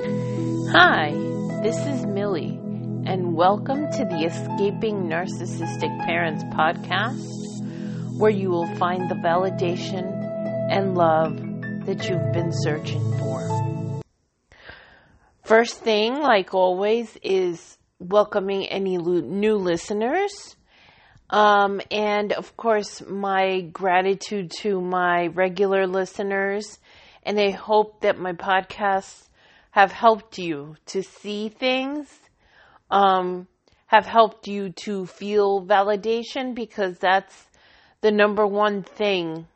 Hi, this is Millie, and welcome to the Escaping Narcissistic Parents podcast, where you will find the validation and love that you've been searching for. First thing, like always, is welcoming any new listeners. Um, and of course, my gratitude to my regular listeners. And I hope that my podcasts have helped you to see things, um, have helped you to feel validation because that's the number one thing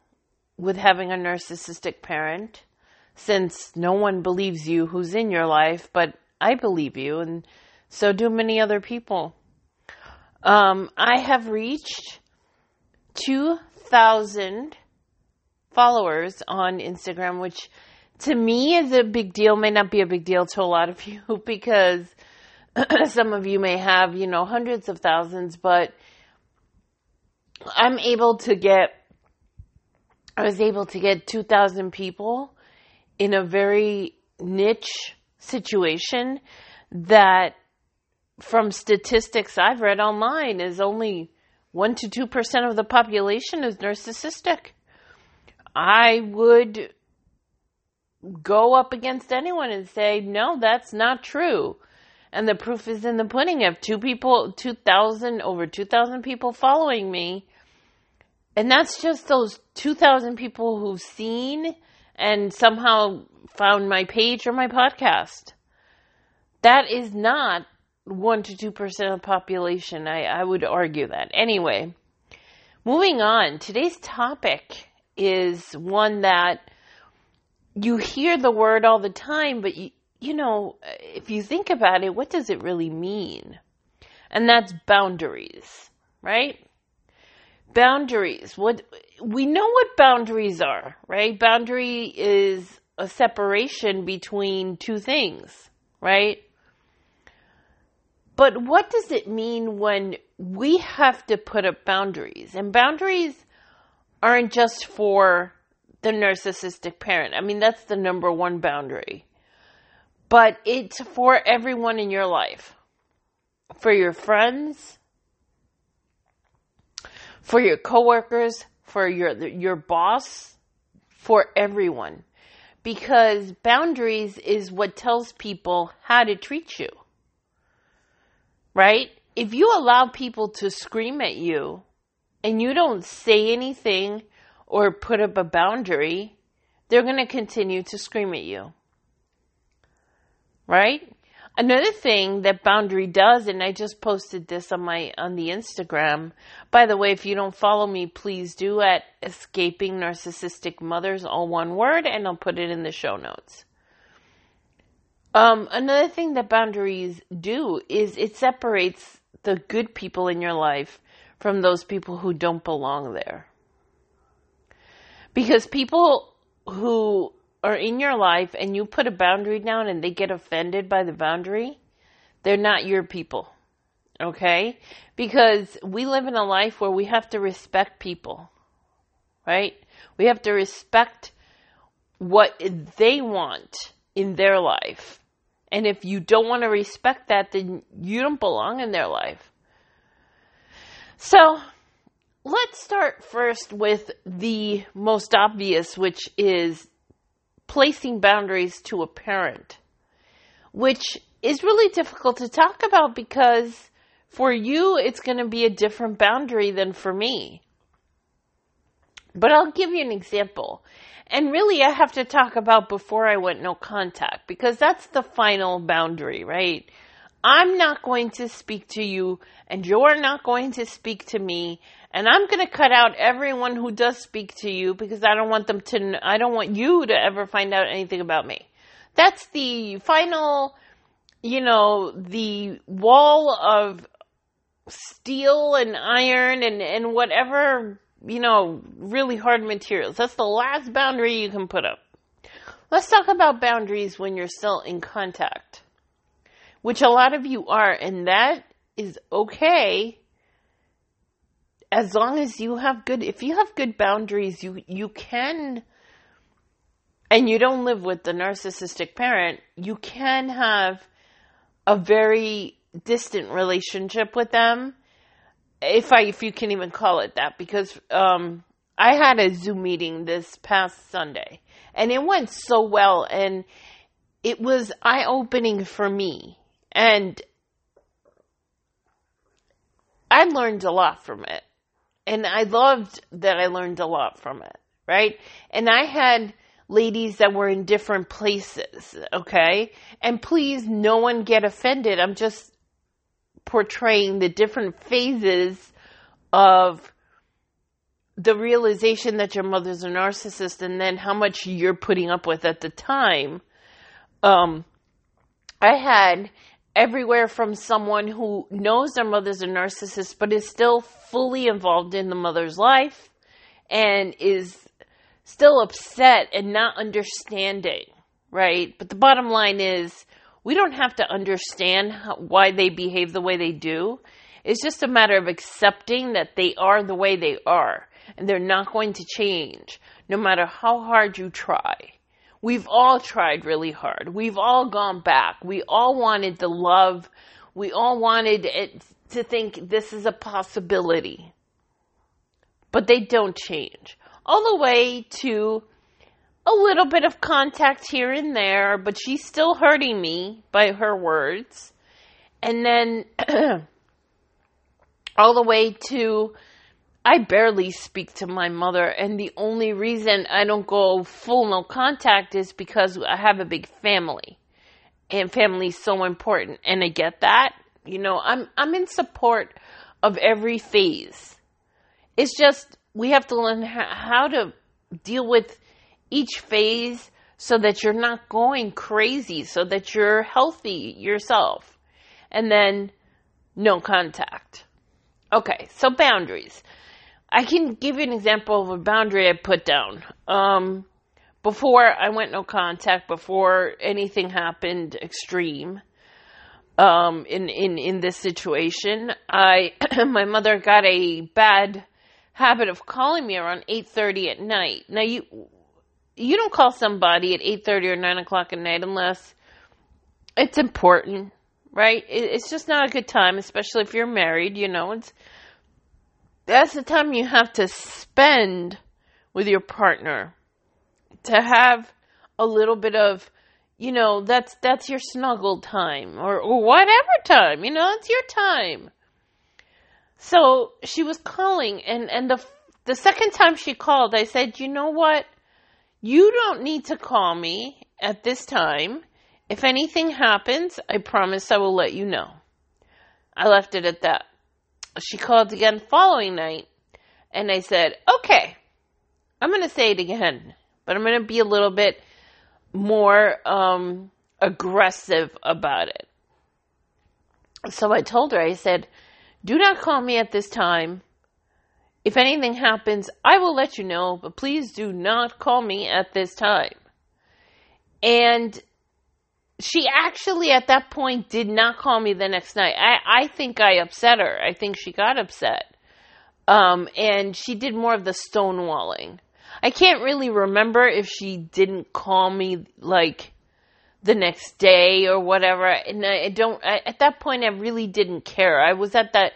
with having a narcissistic parent since no one believes you who's in your life, but I believe you and so do many other people. Um, I have reached 2,000 followers on Instagram, which to me is a big deal, may not be a big deal to a lot of you because some of you may have, you know, hundreds of thousands, but I'm able to get, I was able to get 2,000 people in a very niche situation that from statistics I've read online is only 1 to 2% of the population is narcissistic. I would go up against anyone and say, no, that's not true. And the proof is in the pudding. I have two people, 2,000, over 2,000 people following me. And that's just those 2,000 people who've seen and somehow found my page or my podcast. That is not 1 to 2% of the population. I, I would argue that. Anyway, moving on. Today's topic is one that you hear the word all the time, but you, you know, if you think about it, what does it really mean? And that's boundaries, right? Boundaries. What we know what boundaries are, right? Boundary is a separation between two things, right? But what does it mean when we have to put up boundaries? And boundaries aren't just for the narcissistic parent. I mean, that's the number one boundary. But it's for everyone in your life. For your friends, for your coworkers, for your your boss, for everyone. Because boundaries is what tells people how to treat you. Right? If you allow people to scream at you and you don't say anything or put up a boundary, they're going to continue to scream at you. Right? Another thing that boundary does, and I just posted this on my on the Instagram. By the way, if you don't follow me, please do at escaping narcissistic mothers, all one word, and I'll put it in the show notes. Um, another thing that boundaries do is it separates the good people in your life from those people who don't belong there. Because people who are in your life and you put a boundary down and they get offended by the boundary, they're not your people. Okay? Because we live in a life where we have to respect people. Right? We have to respect what they want in their life. And if you don't want to respect that, then you don't belong in their life. So, let's start first with the most obvious, which is placing boundaries to a parent, which is really difficult to talk about because for you, it's going to be a different boundary than for me. But I'll give you an example. And really, I have to talk about before I went no contact because that's the final boundary, right? I'm not going to speak to you and you're not going to speak to me and I'm going to cut out everyone who does speak to you because I don't want them to I don't want you to ever find out anything about me. That's the final you know, the wall of steel and iron and and whatever, you know, really hard materials. That's the last boundary you can put up. Let's talk about boundaries when you're still in contact which a lot of you are, and that is okay as long as you have good if you have good boundaries you you can and you don't live with the narcissistic parent, you can have a very distant relationship with them if I if you can even call it that because um I had a Zoom meeting this past Sunday and it went so well and it was eye opening for me and I learned a lot from it and I loved that I learned a lot from it right? And I had ladies that were in different places okay? And please no one get offended. I'm just portraying the different phases of the realization that your mother's a narcissist and then how much you're putting up with at the time. Um, I had everywhere from someone who knows their mother's a narcissist but is still fully involved in the mother's life and is still upset and not understanding, right? But the bottom line is we don't have to understand how, why they behave the way they do. It's just a matter of accepting that they are the way they are and they're not going to change no matter how hard you try. We've all tried really hard. We've all gone back. We all wanted the love. We all wanted it to think this is a possibility. But they don't change. All the way to a little bit of contact here and there, but she's still hurting me by her words. And then all the way to I barely speak to my mother, and the only reason I don't go full no contact is because I have a big family, and family is so important. And I get that, you know. I'm I'm in support of every phase. It's just we have to learn how to deal with each phase so that you're not going crazy, so that you're healthy yourself. And then no contact. Okay, so boundaries. I can give you an example of a boundary I put down. Um, before I went no contact, before anything happened extreme, um, in, in, in this situation, I, my mother got a bad habit of calling me around 8.30 at night. Now you, you don't call somebody at 8.30 or 9 o'clock at night unless it's important right it's just not a good time especially if you're married you know it's that's the time you have to spend with your partner to have a little bit of you know that's that's your snuggle time or, or whatever time you know it's your time so she was calling and and the the second time she called i said you know what you don't need to call me at this time. If anything happens, I promise I will let you know. I left it at that. She called again following night, and I said, okay, I'm going to say it again, but I'm going to be a little bit more um, aggressive about it. So I told her, I said, do not call me at this time. If anything happens, I will let you know, but please do not call me at this time. And she actually at that point did not call me the next night. I, I think I upset her. I think she got upset. Um, and she did more of the stonewalling. I can't really remember if she didn't call me like the next day or whatever. And I don't, I, at that point, I really didn't care. I was at that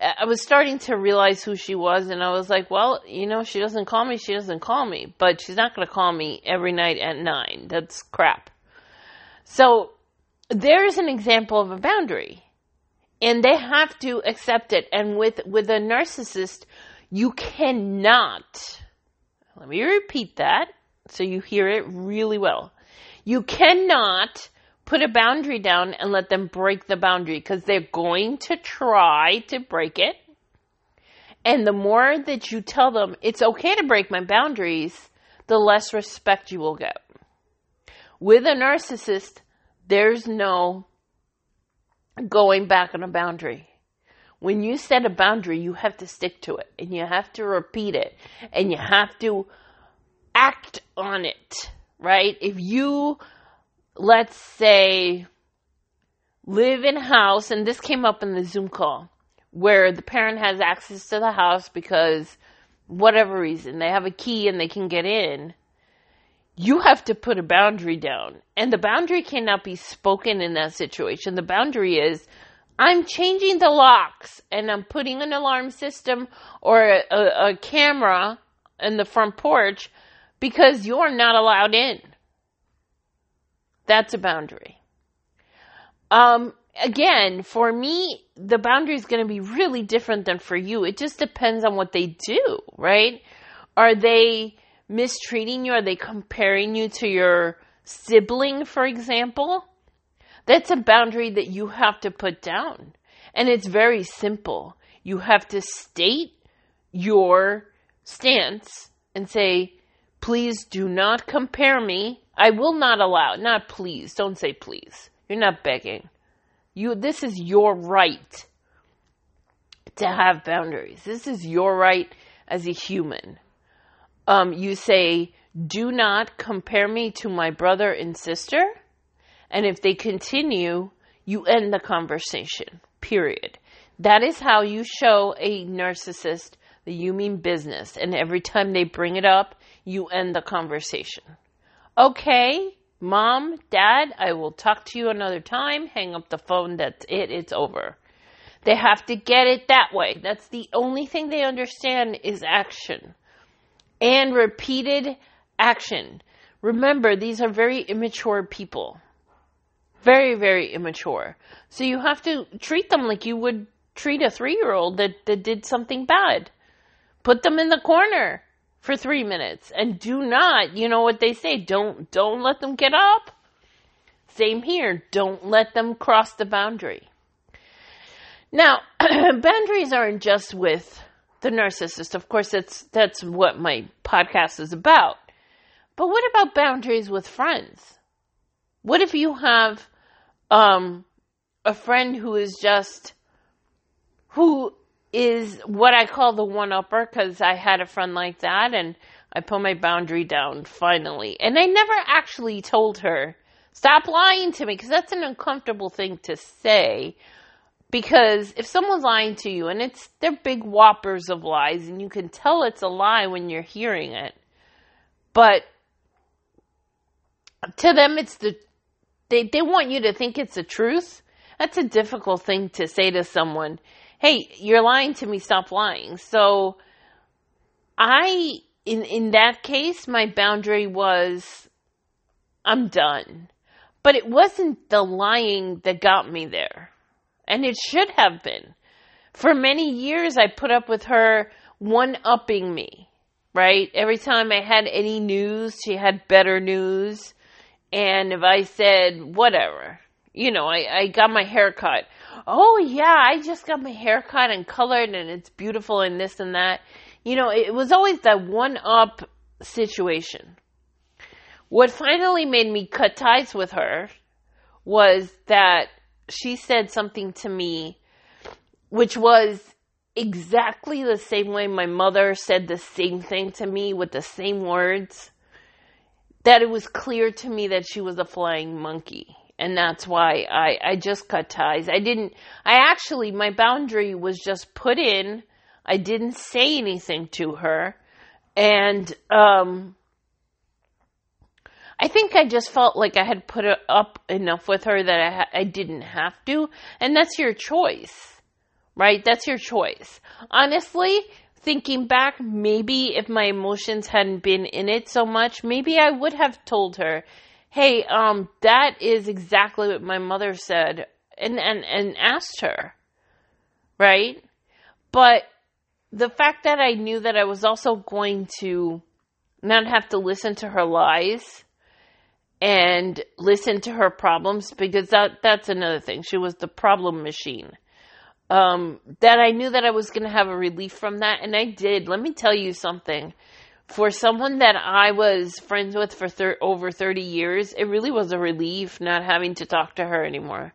I was starting to realize who she was, and I was like, well, you know, she doesn't call me, she doesn't call me, but she's not going to call me every night at nine. That's crap. So there's an example of a boundary, and they have to accept it. And with with a narcissist, you cannot. Let me repeat that so you hear it really well. You cannot put a boundary down and let them break the boundary because they're going to try to break it. And the more that you tell them it's okay to break my boundaries, the less respect you will get. With a narcissist, there's no going back on a boundary. When you set a boundary, you have to stick to it and you have to repeat it and you have to act on it, right? If you let's say, live in a house, and this came up in the Zoom call, where the parent has access to the house because whatever reason, they have a key and they can get in. You have to put a boundary down. And the boundary cannot be spoken in that situation. The boundary is I'm changing the locks and I'm putting an alarm system or a, a, a camera in the front porch because you're not allowed in. That's a boundary. Um, again, for me, the boundary is going to be really different than for you. It just depends on what they do, right? Are they mistreating you? Are they comparing you to your sibling, for example? That's a boundary that you have to put down. And it's very simple. You have to state your stance and say, please do not compare me. I will not allow, not please. Don't say please. You're not begging. You, this is your right to have boundaries. This is your right as a human. Um, you say, do not compare me to my brother and sister and if they continue, you end the conversation, period. That is how you show a narcissist that you mean business. And every time they bring it up, you end the conversation. Okay, mom, dad, I will talk to you another time. Hang up the phone. That's it. It's over. They have to get it that way. That's the only thing they understand is action and repeated action. Remember, these are very immature people. Very, very immature. So you have to treat them like you would treat a three year old that, that did something bad. Put them in the corner for three minutes and do not, you know what they say, don't, don't let them get up. Same here. Don't let them cross the boundary. Now, boundaries aren't just with the narcissist. Of course, that's, that's what my podcast is about. But what about boundaries with friends? What if you have um, a friend who is just who is what I call the one upper because I had a friend like that and I put my boundary down finally. And I never actually told her, stop lying to me because that's an uncomfortable thing to say. Because if someone's lying to you and it's, they're big whoppers of lies and you can tell it's a lie when you're hearing it. But to them, it's the they, they want you to think it's the truth. That's a difficult thing to say to someone. Hey, you're lying to me, stop lying. So I, in, in that case, my boundary was, I'm done. But it wasn't the lying that got me there. And it should have been. For many years, I put up with her one upping me, right? Every time I had any news, she had better news. And if I said, whatever, you know, I, I got my hair cut. Oh, yeah, I just got my hair cut and colored and it's beautiful and this and that. You know, it was always that one up situation. What finally made me cut ties with her was that she said something to me which was exactly the same way my mother said the same thing to me with the same words that it was clear to me that she was a flying monkey. And that's why I, I just cut ties. I didn't, I actually, my boundary was just put in. I didn't say anything to her. And, um, I think I just felt like I had put up enough with her that I, ha- I didn't have to. And that's your choice, right? That's your choice. Honestly, thinking back, maybe if my emotions hadn't been in it so much, maybe I would have told her, "Hey, um, that is exactly what my mother said," and and and asked her, right? But the fact that I knew that I was also going to not have to listen to her lies and listen to her problems because that that's another thing. She was the problem machine um, that I knew that I was going to have a relief from that, and I did. Let me tell you something. For someone that I was friends with for thir- over 30 years, it really was a relief not having to talk to her anymore.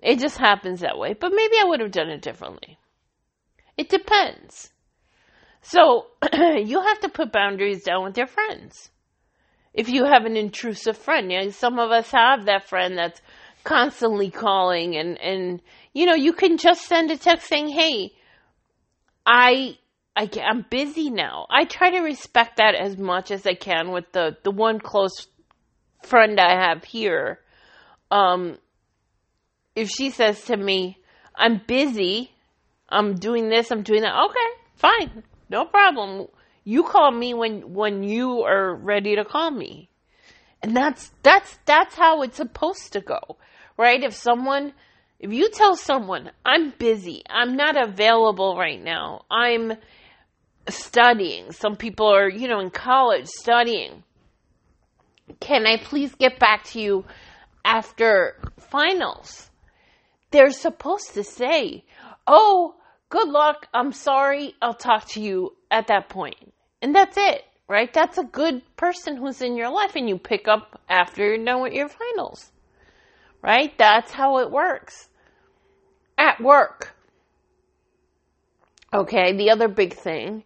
It just happens that way. But maybe I would have done it differently. It depends. So, you have to put boundaries down with your friends. If you have an intrusive friend, you know, some of us have that friend that's constantly calling and, and, you know, you can just send a text saying, Hey, I I, I'm busy now. I try to respect that as much as I can with the, the one close friend I have here. Um, if she says to me, I'm busy, I'm doing this, I'm doing that, okay, fine, no problem. You call me when, when you are ready to call me. And that's, that's, that's how it's supposed to go, right? If someone, if you tell someone, I'm busy, I'm not available right now, I'm studying, some people are, you know, in college studying, can I please get back to you after finals? They're supposed to say, oh, good luck, I'm sorry, I'll talk to you at that point. And that's it, right? That's a good person who's in your life and you pick up after you're done with your finals, right? That's how it works. At work. Okay, the other big thing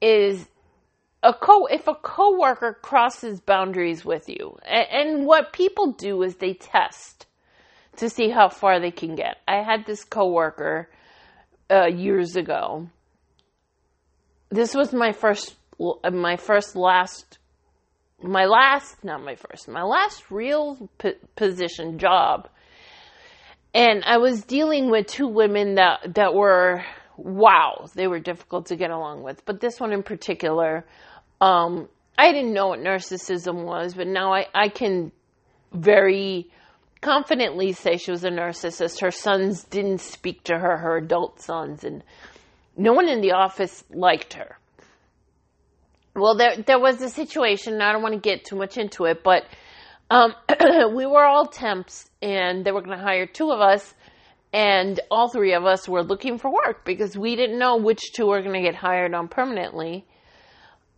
is a co if a coworker crosses boundaries with you, and, and, what people do is they test to see how far they can get. I had this coworker uh, years ago. This was my first, my first last, my last, not my first, my last real p- position job, and I was dealing with two women that that were wow, they were difficult to get along with. But this one in particular, um, I didn't know what narcissism was, but now I, I can very confidently say she was a narcissist. Her sons didn't speak to her, her adult sons, and no one in the office liked her. Well, there there was a situation. I don't want to get too much into it, but um, we were all temps, and they were going to hire two of us, and all three of us were looking for work because we didn't know which two were going to get hired on permanently.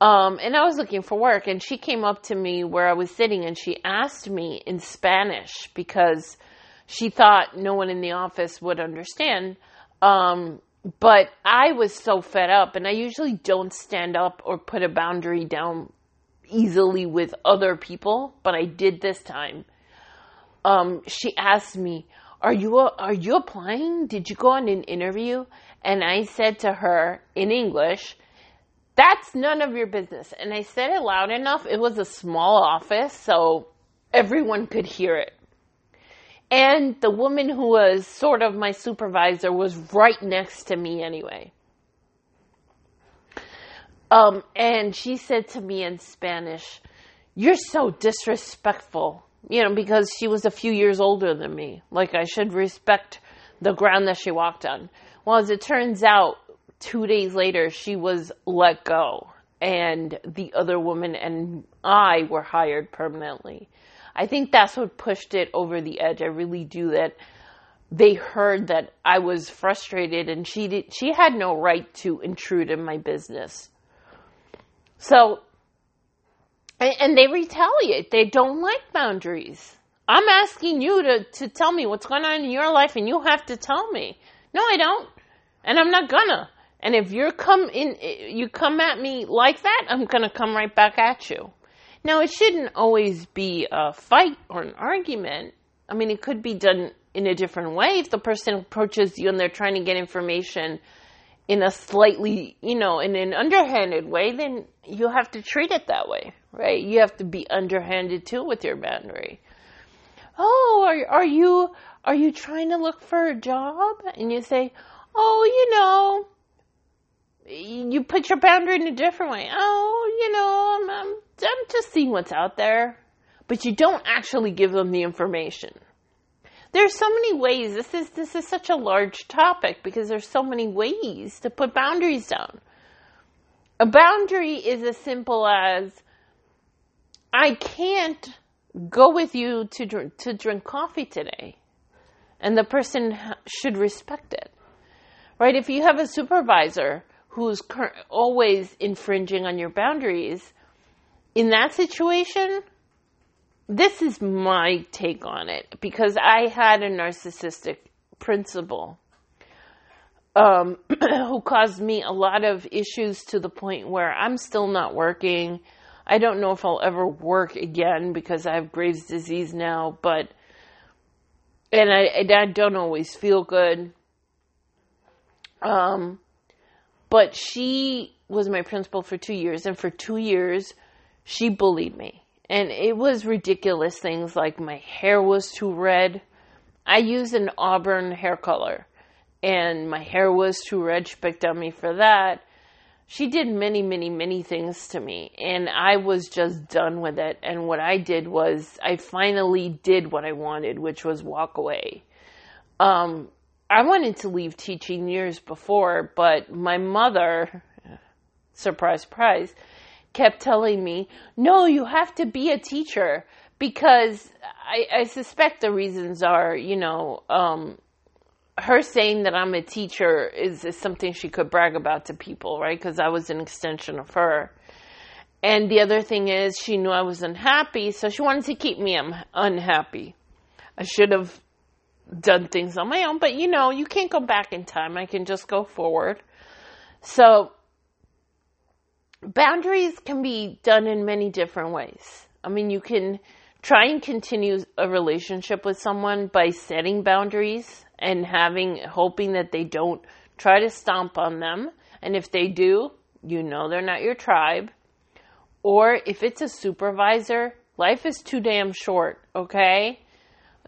Um, and I was looking for work, and she came up to me where I was sitting and she asked me in Spanish because she thought no one in the office would understand. Um, but I was so fed up, and I usually don't stand up or put a boundary down easily with other people, but I did this time. Um, she asked me, "Are you are you applying? Did you go on an interview?" And I said to her in English, that's none of your business. And I said it loud enough. It was a small office, so everyone could hear it. And the woman who was sort of my supervisor was right next to me anyway. Um, and she said to me in Spanish, You're so disrespectful. You know, because she was a few years older than me. Like I should respect the ground that she walked on. Well, as it turns out, two days later, she was let go, and the other woman and I were hired permanently. I think that's what pushed it over the edge. I really do that. They heard that I was frustrated, and she did. She had no right to intrude in my business. So, and they retaliate. They don't like boundaries. I'm asking you to, to tell me what's going on in your life, and you have to tell me. No, I don't. And I'm not gonna. And if you're come in, you come at me like that, I'm gonna come right back at you. Now, it shouldn't always be a fight or an argument. I mean, it could be done in a different way. If the person approaches you and they're trying to get information in a slightly, you know, in an underhanded way, then you have to treat it that way, right? You have to be underhanded too with your boundary. Oh, are, are you, are you trying to look for a job? And you say, oh, you know, you put your boundary in a different way. Oh, you know, I'm, I'm, I'm just seeing what's out there. But you don't actually give them the information. There's so many ways. This is, this is such a large topic because there's so many ways to put boundaries down. A boundary is as simple as I can't go with you to drink, to drink coffee today. And the person should respect it. Right? If you have a supervisor who's cur- always infringing on your boundaries, in that situation, this is my take on it because I had a narcissistic principal um, who caused me a lot of issues to the point where I'm still not working. I don't know if I'll ever work again because I have Graves' disease now, but and I, I don't always feel good. Um, but she was my principal for two years, and for two years, she bullied me. And it was ridiculous things like my hair was too red. I used an auburn hair color, and my hair was too red. She picked on me for that. She did many, many, many things to me, and I was just done with it. And what I did was, I finally did what I wanted, which was walk away. Um, I wanted to leave teaching years before, but my mother, surprise, surprise, kept telling me, no, you have to be a teacher because I, I suspect the reasons are, you know, um, her saying that I'm a teacher is, is something she could brag about to people, right? Because I was an extension of her. And the other thing is, she knew I was unhappy, so she wanted to keep me un- unhappy. I should have done things on my own, but you know, you can't go back in time. I can just go forward. So, boundaries can be done in many different ways. I mean, you can try and continue a relationship with someone by setting boundaries and having, hoping that they don't try to stomp on them. And if they do, you know they're not your tribe. Or if it's a supervisor, life is too damn short, okay?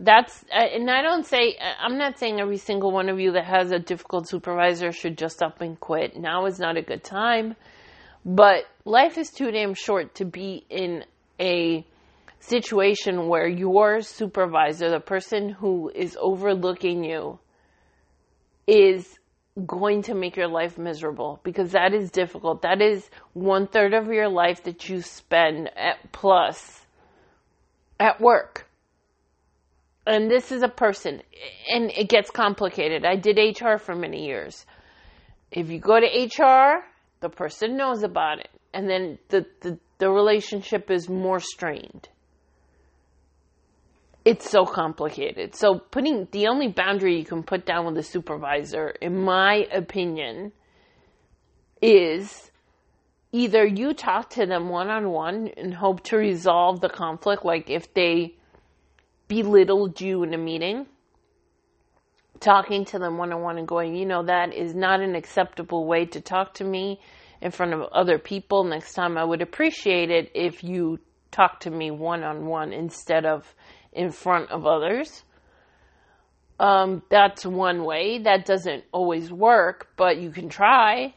that's uh, and I don't say uh, I'm not saying every single one of you that has a difficult supervisor should just up and quit. Now is not a good time, but life is too damn short to be in a situation where your supervisor, the person who is overlooking you, is going to make your life miserable because that is difficult. That is one third of your life that you spend at plus at work and this is a person, and it gets complicated. I did HR for many years. If you go to HR, the person knows about it, and then the, the, the relationship is more strained. It's so complicated. So, putting the only boundary you can put down with a supervisor, in my opinion, is either you talk to them one on one and hope to resolve the conflict, like if they belittled you in a meeting, talking to them one on one and going, you know, that is not an acceptable way to talk to me in front of other people. Next time I would appreciate it if you talk to me one on one instead of in front of others. Um, that's one way. That doesn't always work, but you can try.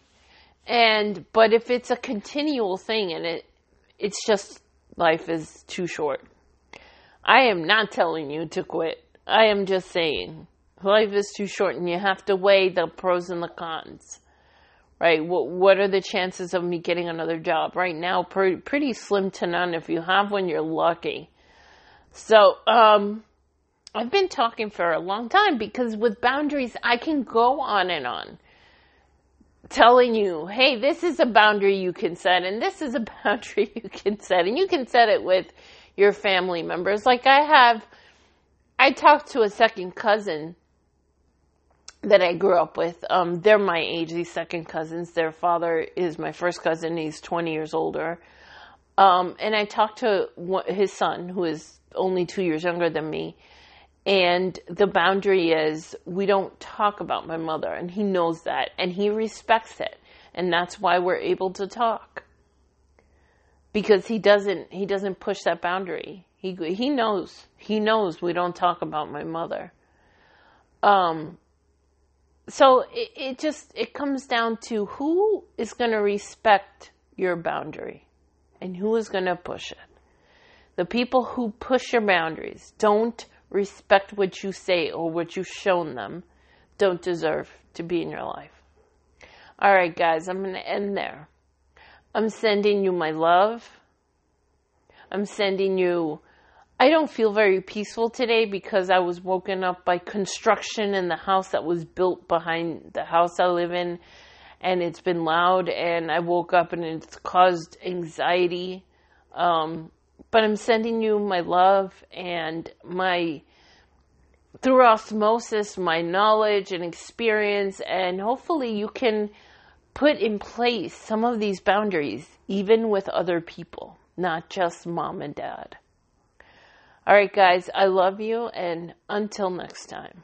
And but if it's a continual thing and it it's just life is too short. I am not telling you to quit. I am just saying life is too short and you have to weigh the pros and the cons. Right? What, what are the chances of me getting another job? Right now, pretty, pretty slim to none. If you have one, you're lucky. So, um, I've been talking for a long time because with boundaries, I can go on and on telling you, hey, this is a boundary you can set and this is a boundary you can set. And you can set it with your family members. Like I have, I talked to a second cousin that I grew up with. Um, they're my age, these second cousins. Their father is my first cousin. He's 20 years older. Um, and I talked to his son, who is only two years younger than me. And the boundary is we don't talk about my mother, and he knows that, and he respects it. And that's why we're able to talk because he doesn't he doesn't push that boundary. He he knows he knows we don't talk about my mother. Um. So it, it just it comes down to who is going to respect your boundary, and who is going to push it. The people who push your boundaries don't respect what you say or what you've shown them, don't deserve to be in your life. All right, guys, I'm going to end there. I'm sending you my love. I'm sending you. I don't feel very peaceful today because I was woken up by construction in the house that was built behind the house I live in, and it's been loud, and I woke up and it's caused anxiety. Um, but I'm sending you my love and my through osmosis, my knowledge and experience, and hopefully you can put in place some of these boundaries, even with other people, not just mom and dad. All right, guys, I love you, and until next time.